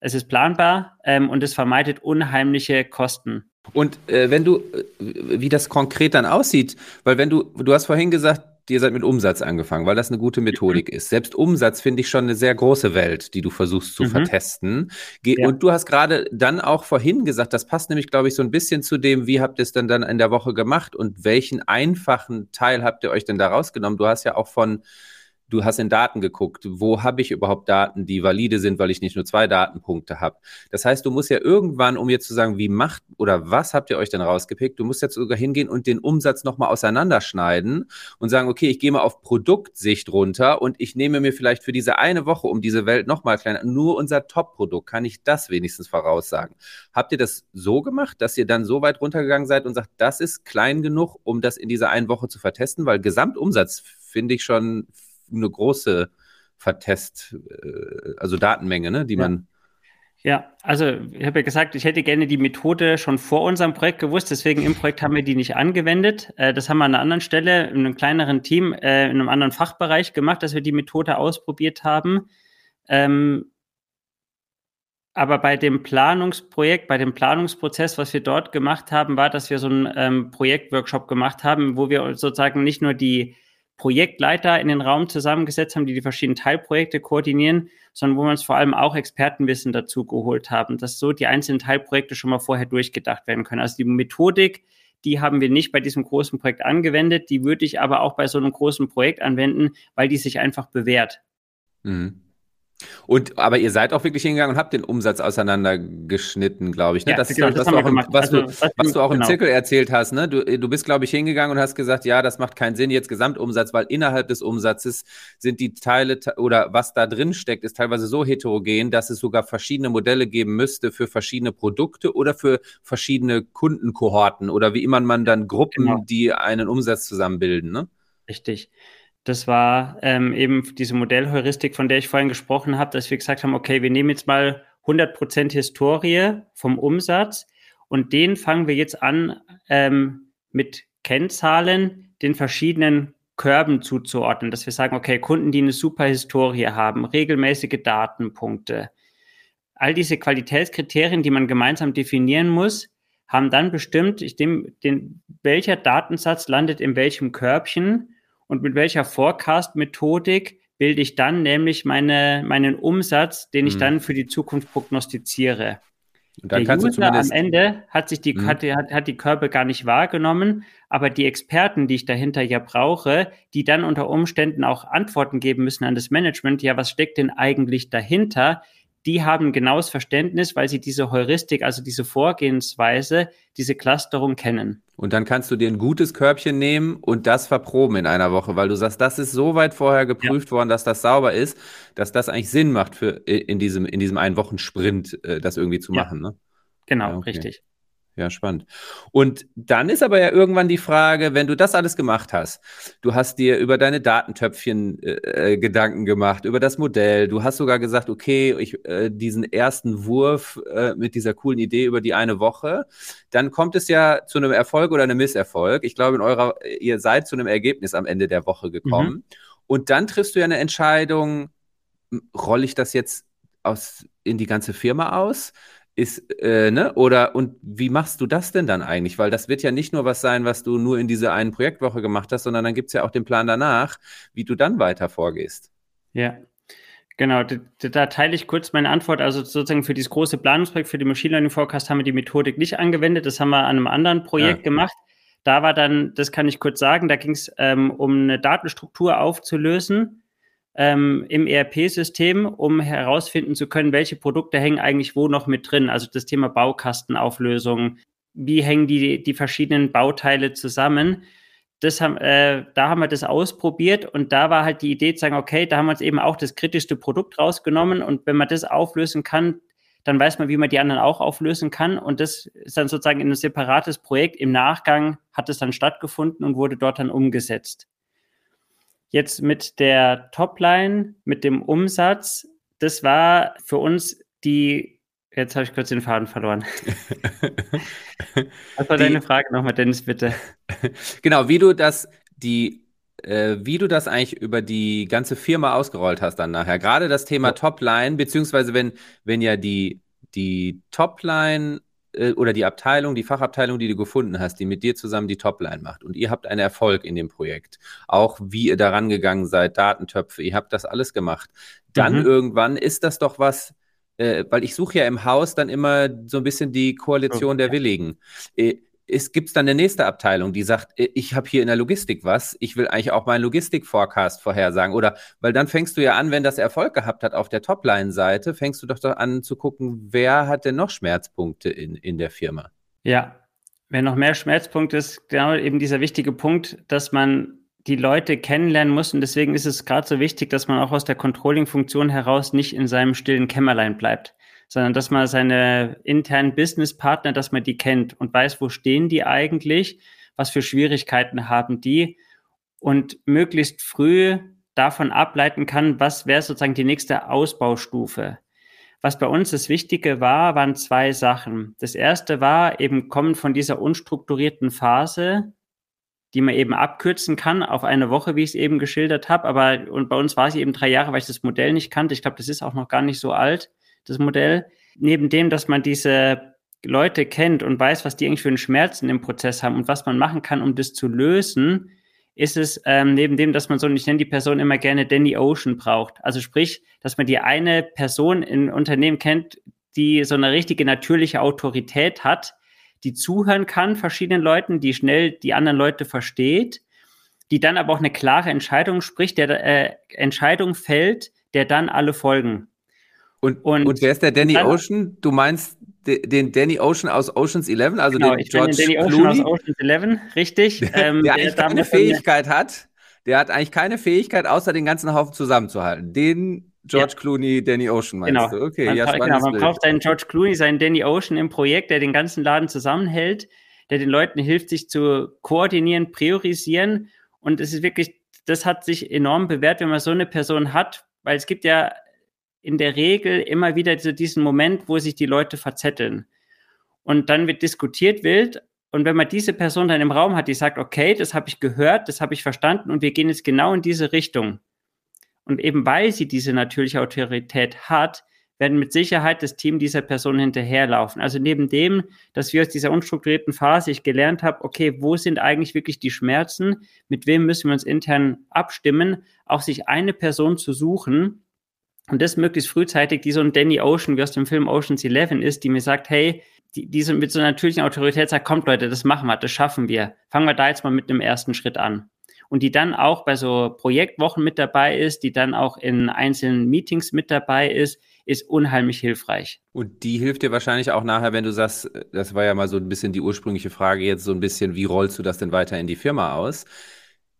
Es ist planbar ähm, und es vermeidet unheimliche Kosten. Und äh, wenn du, äh, wie das konkret dann aussieht, weil wenn du, du hast vorhin gesagt, ihr seid mit Umsatz angefangen, weil das eine gute Methodik mhm. ist. Selbst Umsatz finde ich schon eine sehr große Welt, die du versuchst zu mhm. vertesten. Ge ja. Und du hast gerade dann auch vorhin gesagt, das passt nämlich, glaube ich, so ein bisschen zu dem, wie habt ihr es denn dann in der Woche gemacht und welchen einfachen Teil habt ihr euch denn da rausgenommen? Du hast ja auch von du hast in Daten geguckt, wo habe ich überhaupt Daten, die valide sind, weil ich nicht nur zwei Datenpunkte habe. Das heißt, du musst ja irgendwann, um jetzt zu sagen, wie macht oder was habt ihr euch denn rausgepickt, du musst jetzt sogar hingehen und den Umsatz nochmal auseinanderschneiden und sagen, okay, ich gehe mal auf Produktsicht runter und ich nehme mir vielleicht für diese eine Woche um diese Welt nochmal kleiner, nur unser Top-Produkt, kann ich das wenigstens voraussagen. Habt ihr das so gemacht, dass ihr dann so weit runtergegangen seid und sagt, das ist klein genug, um das in dieser einen Woche zu vertesten, weil Gesamtumsatz finde ich schon eine große Vertest, äh, also Datenmenge, ne, die ja. man. Ja, also ich habe ja gesagt, ich hätte gerne die Methode schon vor unserem Projekt gewusst, deswegen im Projekt haben wir die nicht angewendet. Äh, das haben wir an einer anderen Stelle, in einem kleineren Team, äh, in einem anderen Fachbereich gemacht, dass wir die Methode ausprobiert haben. Ähm, aber bei dem Planungsprojekt, bei dem Planungsprozess, was wir dort gemacht haben, war, dass wir so einen ähm, Projektworkshop gemacht haben, wo wir sozusagen nicht nur die Projektleiter in den Raum zusammengesetzt haben, die die verschiedenen Teilprojekte koordinieren, sondern wo wir uns vor allem auch Expertenwissen dazu geholt haben, dass so die einzelnen Teilprojekte schon mal vorher durchgedacht werden können. Also die Methodik, die haben wir nicht bei diesem großen Projekt angewendet, die würde ich aber auch bei so einem großen Projekt anwenden, weil die sich einfach bewährt. Mhm. Und aber ihr seid auch wirklich hingegangen und habt den Umsatz auseinandergeschnitten, glaube ich. Ne? Ja, das genau, ist das, was, du auch, im, was, also, du, was du auch genau. im Zirkel erzählt hast. Ne? Du, du bist, glaube ich, hingegangen und hast gesagt, ja, das macht keinen Sinn jetzt Gesamtumsatz, weil innerhalb des Umsatzes sind die Teile oder was da drin steckt, ist teilweise so heterogen, dass es sogar verschiedene Modelle geben müsste für verschiedene Produkte oder für verschiedene Kundenkohorten oder wie immer man dann Gruppen, genau. die einen Umsatz zusammenbilden. Ne? Richtig. Das war ähm, eben diese Modellheuristik, von der ich vorhin gesprochen habe, dass wir gesagt haben, okay, wir nehmen jetzt mal 100% Historie vom Umsatz und den fangen wir jetzt an ähm, mit Kennzahlen den verschiedenen Körben zuzuordnen, dass wir sagen, okay, Kunden, die eine super Historie haben, regelmäßige Datenpunkte, all diese Qualitätskriterien, die man gemeinsam definieren muss, haben dann bestimmt, ich dem, den, welcher Datensatz landet in welchem Körbchen und mit welcher Forecast-Methodik bilde ich dann nämlich meine, meinen Umsatz, den ich mhm. dann für die Zukunft prognostiziere. Und dann der User am Ende hat sich die, mhm. hat, hat, hat die Körbe gar nicht wahrgenommen, aber die Experten, die ich dahinter ja brauche, die dann unter Umständen auch Antworten geben müssen an das Management, ja, was steckt denn eigentlich dahinter? die haben genaues Verständnis, weil sie diese Heuristik, also diese Vorgehensweise, diese Clusterung kennen. Und dann kannst du dir ein gutes Körbchen nehmen und das verproben in einer Woche, weil du sagst, das ist so weit vorher geprüft ja. worden, dass das sauber ist, dass das eigentlich Sinn macht für in diesem, in diesem einen Wochen-Sprint, äh, das irgendwie zu ja. machen. Ne? Genau, ja, okay. richtig. Ja, spannend. Und dann ist aber ja irgendwann die Frage, wenn du das alles gemacht hast, du hast dir über deine Datentöpfchen äh, äh, Gedanken gemacht, über das Modell, du hast sogar gesagt, okay, ich, äh, diesen ersten Wurf äh, mit dieser coolen Idee über die eine Woche, dann kommt es ja zu einem Erfolg oder einem Misserfolg. Ich glaube, in eurer, ihr seid zu einem Ergebnis am Ende der Woche gekommen. Mhm. Und dann triffst du ja eine Entscheidung, rolle ich das jetzt aus, in die ganze Firma aus? Ist, äh, ne? Oder und wie machst du das denn dann eigentlich? Weil das wird ja nicht nur was sein, was du nur in dieser einen Projektwoche gemacht hast, sondern dann gibt es ja auch den Plan danach, wie du dann weiter vorgehst. Ja. Genau, da, da, teile ich kurz meine Antwort. Also sozusagen für dieses große Planungsprojekt, für die Machine Learning Forecast haben wir die Methodik nicht angewendet. Das haben wir an einem anderen Projekt ja. gemacht. Da war dann, das kann ich kurz sagen, da ging es ähm, um eine Datenstruktur aufzulösen ähm, im ERP-System, um herausfinden zu können, welche Produkte hängen eigentlich wo noch mit drin. Also das Thema Baukastenauflösung, wie hängen die, die verschiedenen Bauteile zusammen. Das haben, äh, da haben wir das ausprobiert und da war halt die Idee zu sagen, okay, da haben wir uns eben auch das kritischste Produkt rausgenommen und wenn man das auflösen kann, dann weiß man, wie man die anderen auch auflösen kann. Und das ist dann sozusagen in ein separates Projekt. Im Nachgang hat es dann stattgefunden und wurde dort dann umgesetzt. Jetzt mit der Topline, mit dem Umsatz, das war für uns die, jetzt habe ich kurz den Faden verloren. (laughs) Was war die, deine Frage nochmal, Dennis, bitte? (laughs) Genau, wie du das, die, äh, wie du das eigentlich über die ganze Firma ausgerollt hast dann nachher. Gerade das Thema Topline, beziehungsweise wenn, wenn ja die, die Topline äh, oder die Abteilung, die Fachabteilung, die du gefunden hast, die mit dir zusammen die Topline macht und ihr habt einen Erfolg in dem Projekt, auch wie ihr daran gegangen seid, Datentöpfe, ihr habt das alles gemacht, dann mhm. irgendwann ist das doch was, äh, weil ich suche ja im Haus dann immer so ein bisschen die Koalition okay. der Willigen. Äh, gibt es dann eine nächste Abteilung, die sagt, ich habe hier in der Logistik was, ich will eigentlich auch meinen Logistik-Forecast vorhersagen. Oder weil dann fängst du ja an, wenn das Erfolg gehabt hat auf der Topline-Seite, fängst du doch, doch an zu gucken, wer hat denn noch Schmerzpunkte in, in der Firma. Ja, wer noch mehr Schmerzpunkte ist, genau eben dieser wichtige Punkt, dass man die Leute kennenlernen muss. Und deswegen ist es gerade so wichtig, dass man auch aus der Controlling-Funktion heraus nicht in seinem stillen Kämmerlein bleibt sondern dass man seine internen Businesspartner, dass man die kennt und weiß, wo stehen die eigentlich, was für Schwierigkeiten haben die und möglichst früh davon ableiten kann, was wäre sozusagen die nächste Ausbaustufe. Was bei uns das Wichtige war, waren zwei Sachen. Das erste war eben kommen von dieser unstrukturierten Phase, die man eben abkürzen kann auf eine Woche, wie ich es eben geschildert habe. Aber und bei uns war sie eben drei Jahre, weil ich das Modell nicht kannte. Ich glaube, das ist auch noch gar nicht so alt das Modell. Neben dem, dass man diese Leute kennt und weiß, was die eigentlich für einen Schmerzen im Prozess haben und was man machen kann, um das zu lösen, ist es ähm, neben dem, dass man so, ich nenne die Person immer gerne Danny Ocean braucht. Also sprich, dass man die eine Person in Unternehmen kennt, die so eine richtige natürliche Autorität hat, die zuhören kann verschiedenen Leuten, die schnell die anderen Leute versteht, die dann aber auch eine klare Entscheidung spricht, der äh, Entscheidung fällt, der dann alle folgen. Und, und, und wer ist der Danny dann, Ocean? Du meinst den Danny Ocean aus Oceans 11, also genau, den George den Danny Clooney? Ocean aus Oceans 11, richtig. Der, (laughs) ähm, der, der eigentlich keine Fähigkeit hat, der hat eigentlich keine Fähigkeit, außer den ganzen Haufen zusammenzuhalten. Den George ja. Clooney, Danny Ocean meinst genau. du? Okay, man, ja, genau, man braucht seinen George Clooney, seinen Danny Ocean im Projekt, der den ganzen Laden zusammenhält, der den Leuten hilft, sich zu koordinieren, priorisieren. Und es ist wirklich, das hat sich enorm bewährt, wenn man so eine Person hat, weil es gibt ja in der Regel immer wieder so diesen Moment, wo sich die Leute verzetteln. Und dann wird diskutiert wild Und wenn man diese Person dann im Raum hat, die sagt, okay, das habe ich gehört, das habe ich verstanden und wir gehen jetzt genau in diese Richtung. Und eben weil sie diese natürliche Autorität hat, werden mit Sicherheit das Team dieser Person hinterherlaufen. Also neben dem, dass wir aus dieser unstrukturierten Phase ich gelernt habe, okay, wo sind eigentlich wirklich die Schmerzen, mit wem müssen wir uns intern abstimmen, auch sich eine Person zu suchen und das möglichst frühzeitig, die so ein Danny Ocean wie aus dem Film Ocean's Eleven ist, die mir sagt, hey, die, die so mit so einer natürlichen Autorität sagt, kommt Leute, das machen wir, das schaffen wir. Fangen wir da jetzt mal mit einem ersten Schritt an und die dann auch bei so Projektwochen mit dabei ist, die dann auch in einzelnen Meetings mit dabei ist, ist unheimlich hilfreich. Und die hilft dir wahrscheinlich auch nachher, wenn du sagst, das war ja mal so ein bisschen die ursprüngliche Frage jetzt so ein bisschen, wie rollst du das denn weiter in die Firma aus?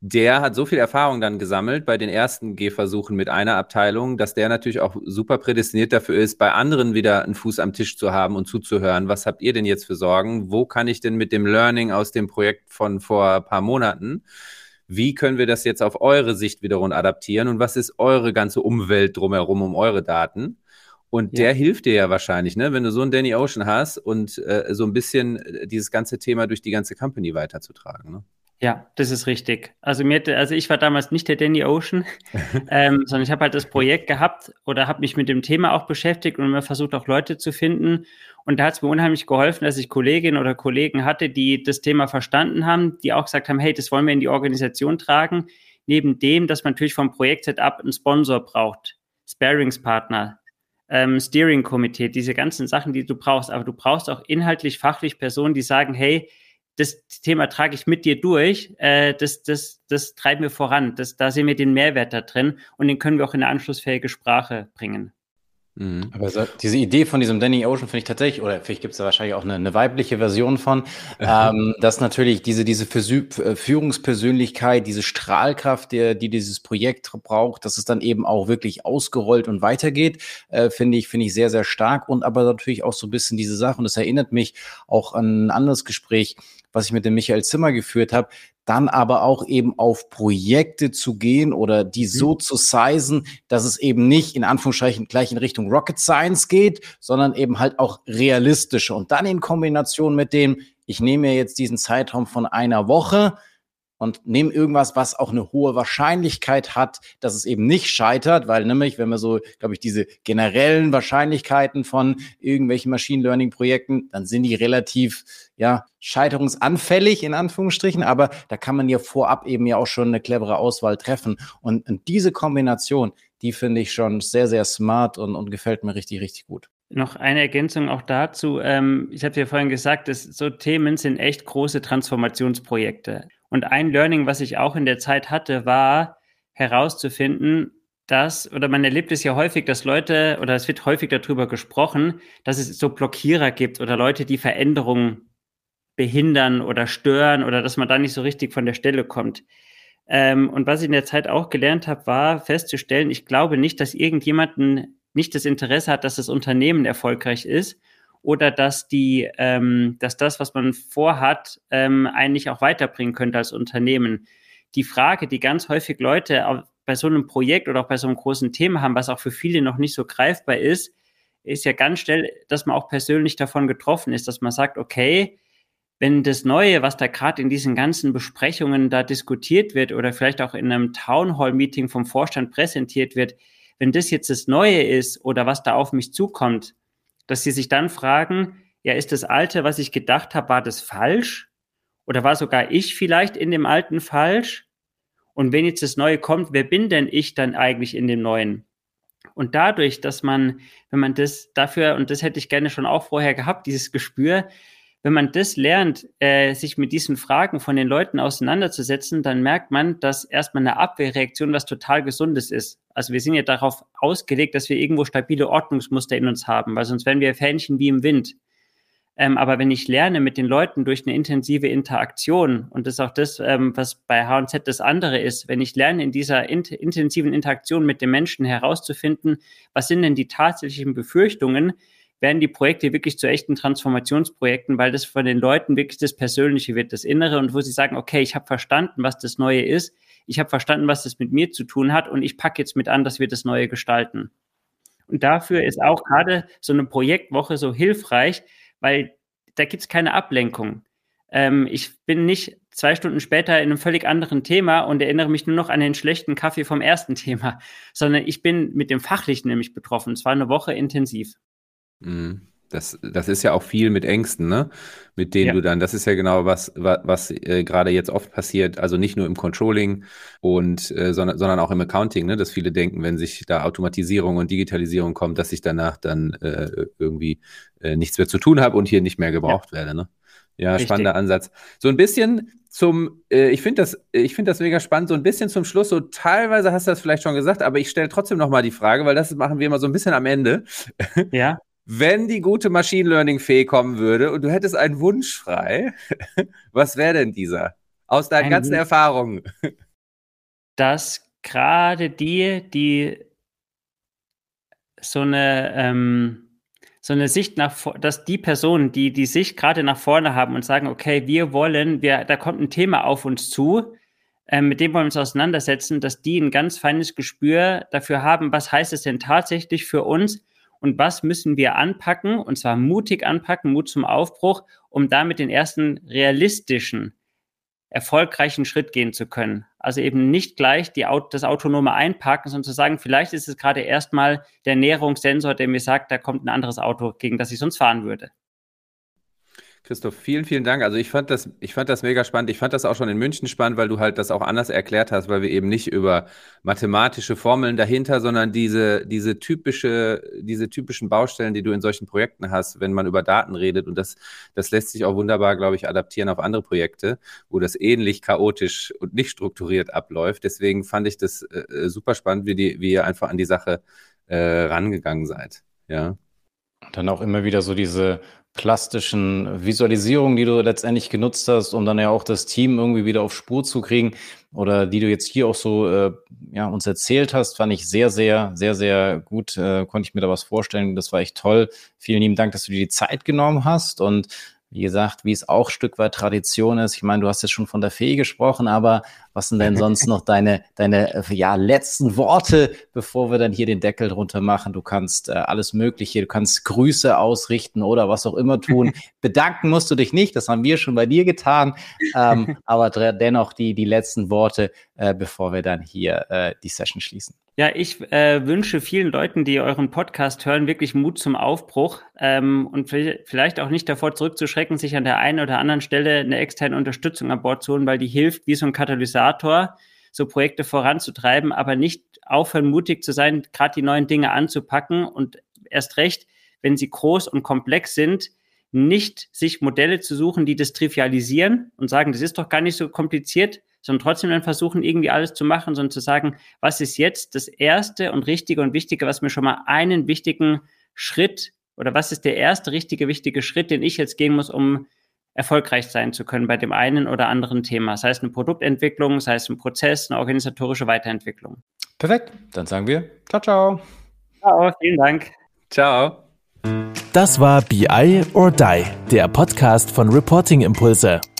Der hat so viel Erfahrung dann gesammelt bei den ersten Gehversuchen mit einer Abteilung, dass der natürlich auch super prädestiniert dafür ist, bei anderen wieder einen Fuß am Tisch zu haben und zuzuhören. Was habt ihr denn jetzt für Sorgen? Wo kann ich denn mit dem Learning aus dem Projekt von vor ein paar Monaten wie können wir das jetzt auf eure Sicht wiederum adaptieren und was ist eure ganze Umwelt drumherum um eure Daten? Und ja. der hilft dir ja wahrscheinlich, ne? wenn du so einen Danny Ocean hast und äh, so ein bisschen äh, dieses ganze Thema durch die ganze Company weiterzutragen. Ne? Ja, das ist richtig. Also mir, also ich war damals nicht der Danny Ocean, (laughs) (laughs) ähm, sondern ich habe halt das Projekt gehabt oder habe mich mit dem Thema auch beschäftigt und immer versucht auch Leute zu finden. Und da hat es mir unheimlich geholfen, dass ich Kolleginnen oder Kollegen hatte, die das Thema verstanden haben, die auch gesagt haben, hey, das wollen wir in die Organisation tragen. Neben dem, dass man natürlich vom Projekt-Setup einen Sponsor braucht, Sparingspartner, ähm, Steering-Komitee, diese ganzen Sachen, die du brauchst. Aber du brauchst auch inhaltlich, fachlich Personen, die sagen, hey, das Thema trage ich mit dir durch, äh, das, das, das treiben wir voran. Das, da sehen wir den Mehrwert da drin und den können wir auch in eine anschlussfähige Sprache bringen. Mhm. Aber so, diese Idee von diesem Danny Ocean finde ich tatsächlich, oder vielleicht gibt es da wahrscheinlich auch eine, eine weibliche Version von, (laughs) ähm, dass natürlich diese, diese äh, Führungspersönlichkeit, diese Strahlkraft, der, die dieses Projekt braucht, dass es dann eben auch wirklich ausgerollt und weitergeht, äh, finde ich, finde ich sehr, sehr stark. Und aber natürlich auch so ein bisschen diese Sache, und das erinnert mich auch an ein anderes Gespräch, was ich mit dem Michael Zimmer geführt habe, dann aber auch eben auf Projekte zu gehen oder die mhm. so zu sizen, dass es eben nicht in Anführungsstrichen gleich in Richtung Rocket Science geht, sondern eben halt auch realistische. Und dann in Kombination mit dem, ich nehme mir jetzt diesen Zeitraum von einer Woche, und nehmen irgendwas, was auch eine hohe Wahrscheinlichkeit hat, dass es eben nicht scheitert, weil nämlich, wenn wir so, glaube ich, diese generellen Wahrscheinlichkeiten von irgendwelchen Machine Learning Projekten, dann sind die relativ, ja, scheiterungsanfällig in Anführungsstrichen, aber da kann man ja vorab eben ja auch schon eine clevere Auswahl treffen. Und, und diese Kombination, die finde ich schon sehr, sehr smart und, und gefällt mir richtig, richtig gut. Noch eine Ergänzung auch dazu. Ähm, ich habe ja vorhin gesagt, dass so Themen sind echt große Transformationsprojekte. Und ein Learning, was ich auch in der Zeit hatte, war herauszufinden, dass, oder man erlebt es ja häufig, dass Leute, oder es wird häufig darüber gesprochen, dass es so Blockierer gibt oder Leute, die Veränderungen behindern oder stören oder dass man da nicht so richtig von der Stelle kommt. Ähm, und was ich in der Zeit auch gelernt habe, war festzustellen, ich glaube nicht, dass irgendjemanden nicht das Interesse hat, dass das Unternehmen erfolgreich ist, oder dass die, ähm, dass das, was man vorhat, ähm, eigentlich auch weiterbringen könnte als Unternehmen. Die Frage, die ganz häufig Leute bei so einem Projekt oder auch bei so einem großen Thema haben, was auch für viele noch nicht so greifbar ist, ist ja ganz schnell, dass man auch persönlich davon getroffen ist, dass man sagt, okay, wenn das Neue, was da gerade in diesen ganzen Besprechungen da diskutiert wird oder vielleicht auch in einem Townhall-Meeting vom Vorstand präsentiert wird, wenn das jetzt das Neue ist oder was da auf mich zukommt, dass sie sich dann fragen, ja, ist das Alte, was ich gedacht habe, war das falsch? Oder war sogar ich vielleicht in dem Alten falsch? Und wenn jetzt das Neue kommt, wer bin denn ich dann eigentlich in dem Neuen? Und dadurch, dass man, wenn man das dafür, und das hätte ich gerne schon auch vorher gehabt, dieses Gespür, wenn man das lernt, äh, sich mit diesen Fragen von den Leuten auseinanderzusetzen, dann merkt man, dass erstmal eine Abwehrreaktion was total Gesundes ist. Also wir sind ja darauf ausgelegt, dass wir irgendwo stabile Ordnungsmuster in uns haben, weil sonst wären wir Fähnchen wie im Wind. Ähm, aber wenn ich lerne mit den Leuten durch eine intensive Interaktion, und das ist auch das, ähm, was bei H&Z das andere ist, wenn ich lerne in dieser in intensiven Interaktion mit den Menschen herauszufinden, was sind denn die tatsächlichen Befürchtungen, werden die Projekte wirklich zu echten Transformationsprojekten, weil das von den Leuten wirklich das Persönliche wird, das Innere und wo sie sagen, okay, ich habe verstanden, was das Neue ist, ich habe verstanden, was das mit mir zu tun hat und ich packe jetzt mit an, dass wir das Neue gestalten. Und dafür ist auch gerade so eine Projektwoche so hilfreich, weil da gibt es keine Ablenkung. ähm, ich bin nicht zwei Stunden später in einem völlig anderen Thema und erinnere mich nur noch an den schlechten Kaffee vom ersten Thema, (laughs) sondern ich bin mit dem Fachlichen nämlich betroffen. Es war eine Woche intensiv. Mhm. Das, das ist ja auch viel mit Ängsten, ne? Mit denen ja. du dann, das ist ja genau was, was, was äh, gerade jetzt oft passiert, also nicht nur im Controlling und äh, sondern, sondern auch im Accounting, ne? Dass viele denken, wenn sich da Automatisierung und Digitalisierung kommt, dass ich danach dann äh, irgendwie äh, nichts mehr zu tun habe und hier nicht mehr gebraucht ja. werde, ne? Ja, Richtig. spannender Ansatz. So ein bisschen zum, äh, ich finde das, ich finde das mega spannend, so ein bisschen zum Schluss, so teilweise hast du das vielleicht schon gesagt, aber ich stelle trotzdem nochmal die Frage, weil das machen wir immer so ein bisschen am Ende. Ja. Wenn die gute Machine Learning Fee kommen würde und du hättest einen Wunsch frei, (laughs) was wäre denn dieser? Aus deinen Ein ganzen Wunsch, Erfahrungen. Dass gerade die, die so eine, ähm, so eine Sicht nach, dass die Personen, die die Sicht gerade nach vorne haben und sagen, okay, wir wollen, wir, da kommt ein Thema auf uns zu, äh, mit dem wollen wir uns auseinandersetzen, dass die ein ganz feines Gespür dafür haben, was heißt es denn tatsächlich für uns, und was müssen wir anpacken, und zwar mutig anpacken, Mut zum Aufbruch, um damit den ersten realistischen, erfolgreichen Schritt gehen zu können. Also eben nicht gleich die, das autonome Einparken, sondern zu sagen, vielleicht ist es gerade erstmal der Näherungssensor, der mir sagt, da kommt ein anderes Auto, gegen das ich sonst fahren würde. Christoph, vielen, vielen Dank. Also ich fand das, ich fand das mega spannend. Ich fand das auch schon in München spannend, weil du halt das auch anders erklärt hast, weil wir eben nicht über mathematische Formeln dahinter, sondern diese, diese typische, diese typischen Baustellen, die du in solchen Projekten hast, wenn man über Daten redet. Und das, das lässt sich auch wunderbar, glaube ich, adaptieren auf andere Projekte, wo das ähnlich chaotisch und nicht strukturiert abläuft. Deswegen fand ich das äh, super spannend, wie, die, wie ihr einfach an die Sache äh, rangegangen seid. Ja. Und dann auch immer wieder so diese plastischen Visualisierungen, die du letztendlich genutzt hast, um dann ja auch das Team irgendwie wieder auf Spur zu kriegen oder die du jetzt hier auch so äh, ja, uns erzählt hast, fand ich sehr, sehr, sehr, sehr gut. Äh, konnte ich mir da was vorstellen. Das war echt toll. Vielen lieben Dank, dass du dir die Zeit genommen hast und wie gesagt, wie es auch Stück weit Tradition ist. Ich meine, du hast jetzt schon von der Fee gesprochen, aber was sind denn sonst noch deine, (laughs) deine äh, ja, letzten Worte, bevor wir dann hier den Deckel drunter machen? Du kannst äh, alles Mögliche, du kannst Grüße ausrichten oder was auch immer tun. (laughs) Bedanken musst du dich nicht, das haben wir schon bei dir getan. Ähm, (laughs) aber dennoch die, die letzten Worte, äh, bevor wir dann hier äh, die Session schließen. Ja, ich äh, wünsche vielen Leuten, die euren Podcast hören, wirklich Mut zum Aufbruch ähm, und vielleicht auch nicht davor zurückzuschrecken, sich an der einen oder anderen Stelle eine externe Unterstützung an Bord zu holen, weil die hilft, wie so ein Katalysator, so Projekte voranzutreiben, aber nicht aufhören, mutig zu sein, gerade die neuen Dinge anzupacken und erst recht, wenn sie groß und komplex sind, nicht sich Modelle zu suchen, die das trivialisieren und sagen, das ist doch gar nicht so kompliziert, sondern trotzdem dann versuchen, irgendwie alles zu machen, sondern zu sagen, was ist jetzt das Erste und Richtige und Wichtige, was mir schon mal einen wichtigen Schritt oder was ist der erste richtige, wichtige Schritt, den ich jetzt gehen muss, um erfolgreich sein zu können bei dem einen oder anderen Thema. Sei es eine Produktentwicklung, sei es ein Prozess, eine organisatorische Weiterentwicklung. Perfekt. Dann sagen wir ciao, ciao. Ciao, vielen Dank. Ciao. Das war BI or Die, der Podcast von Reporting Impulse.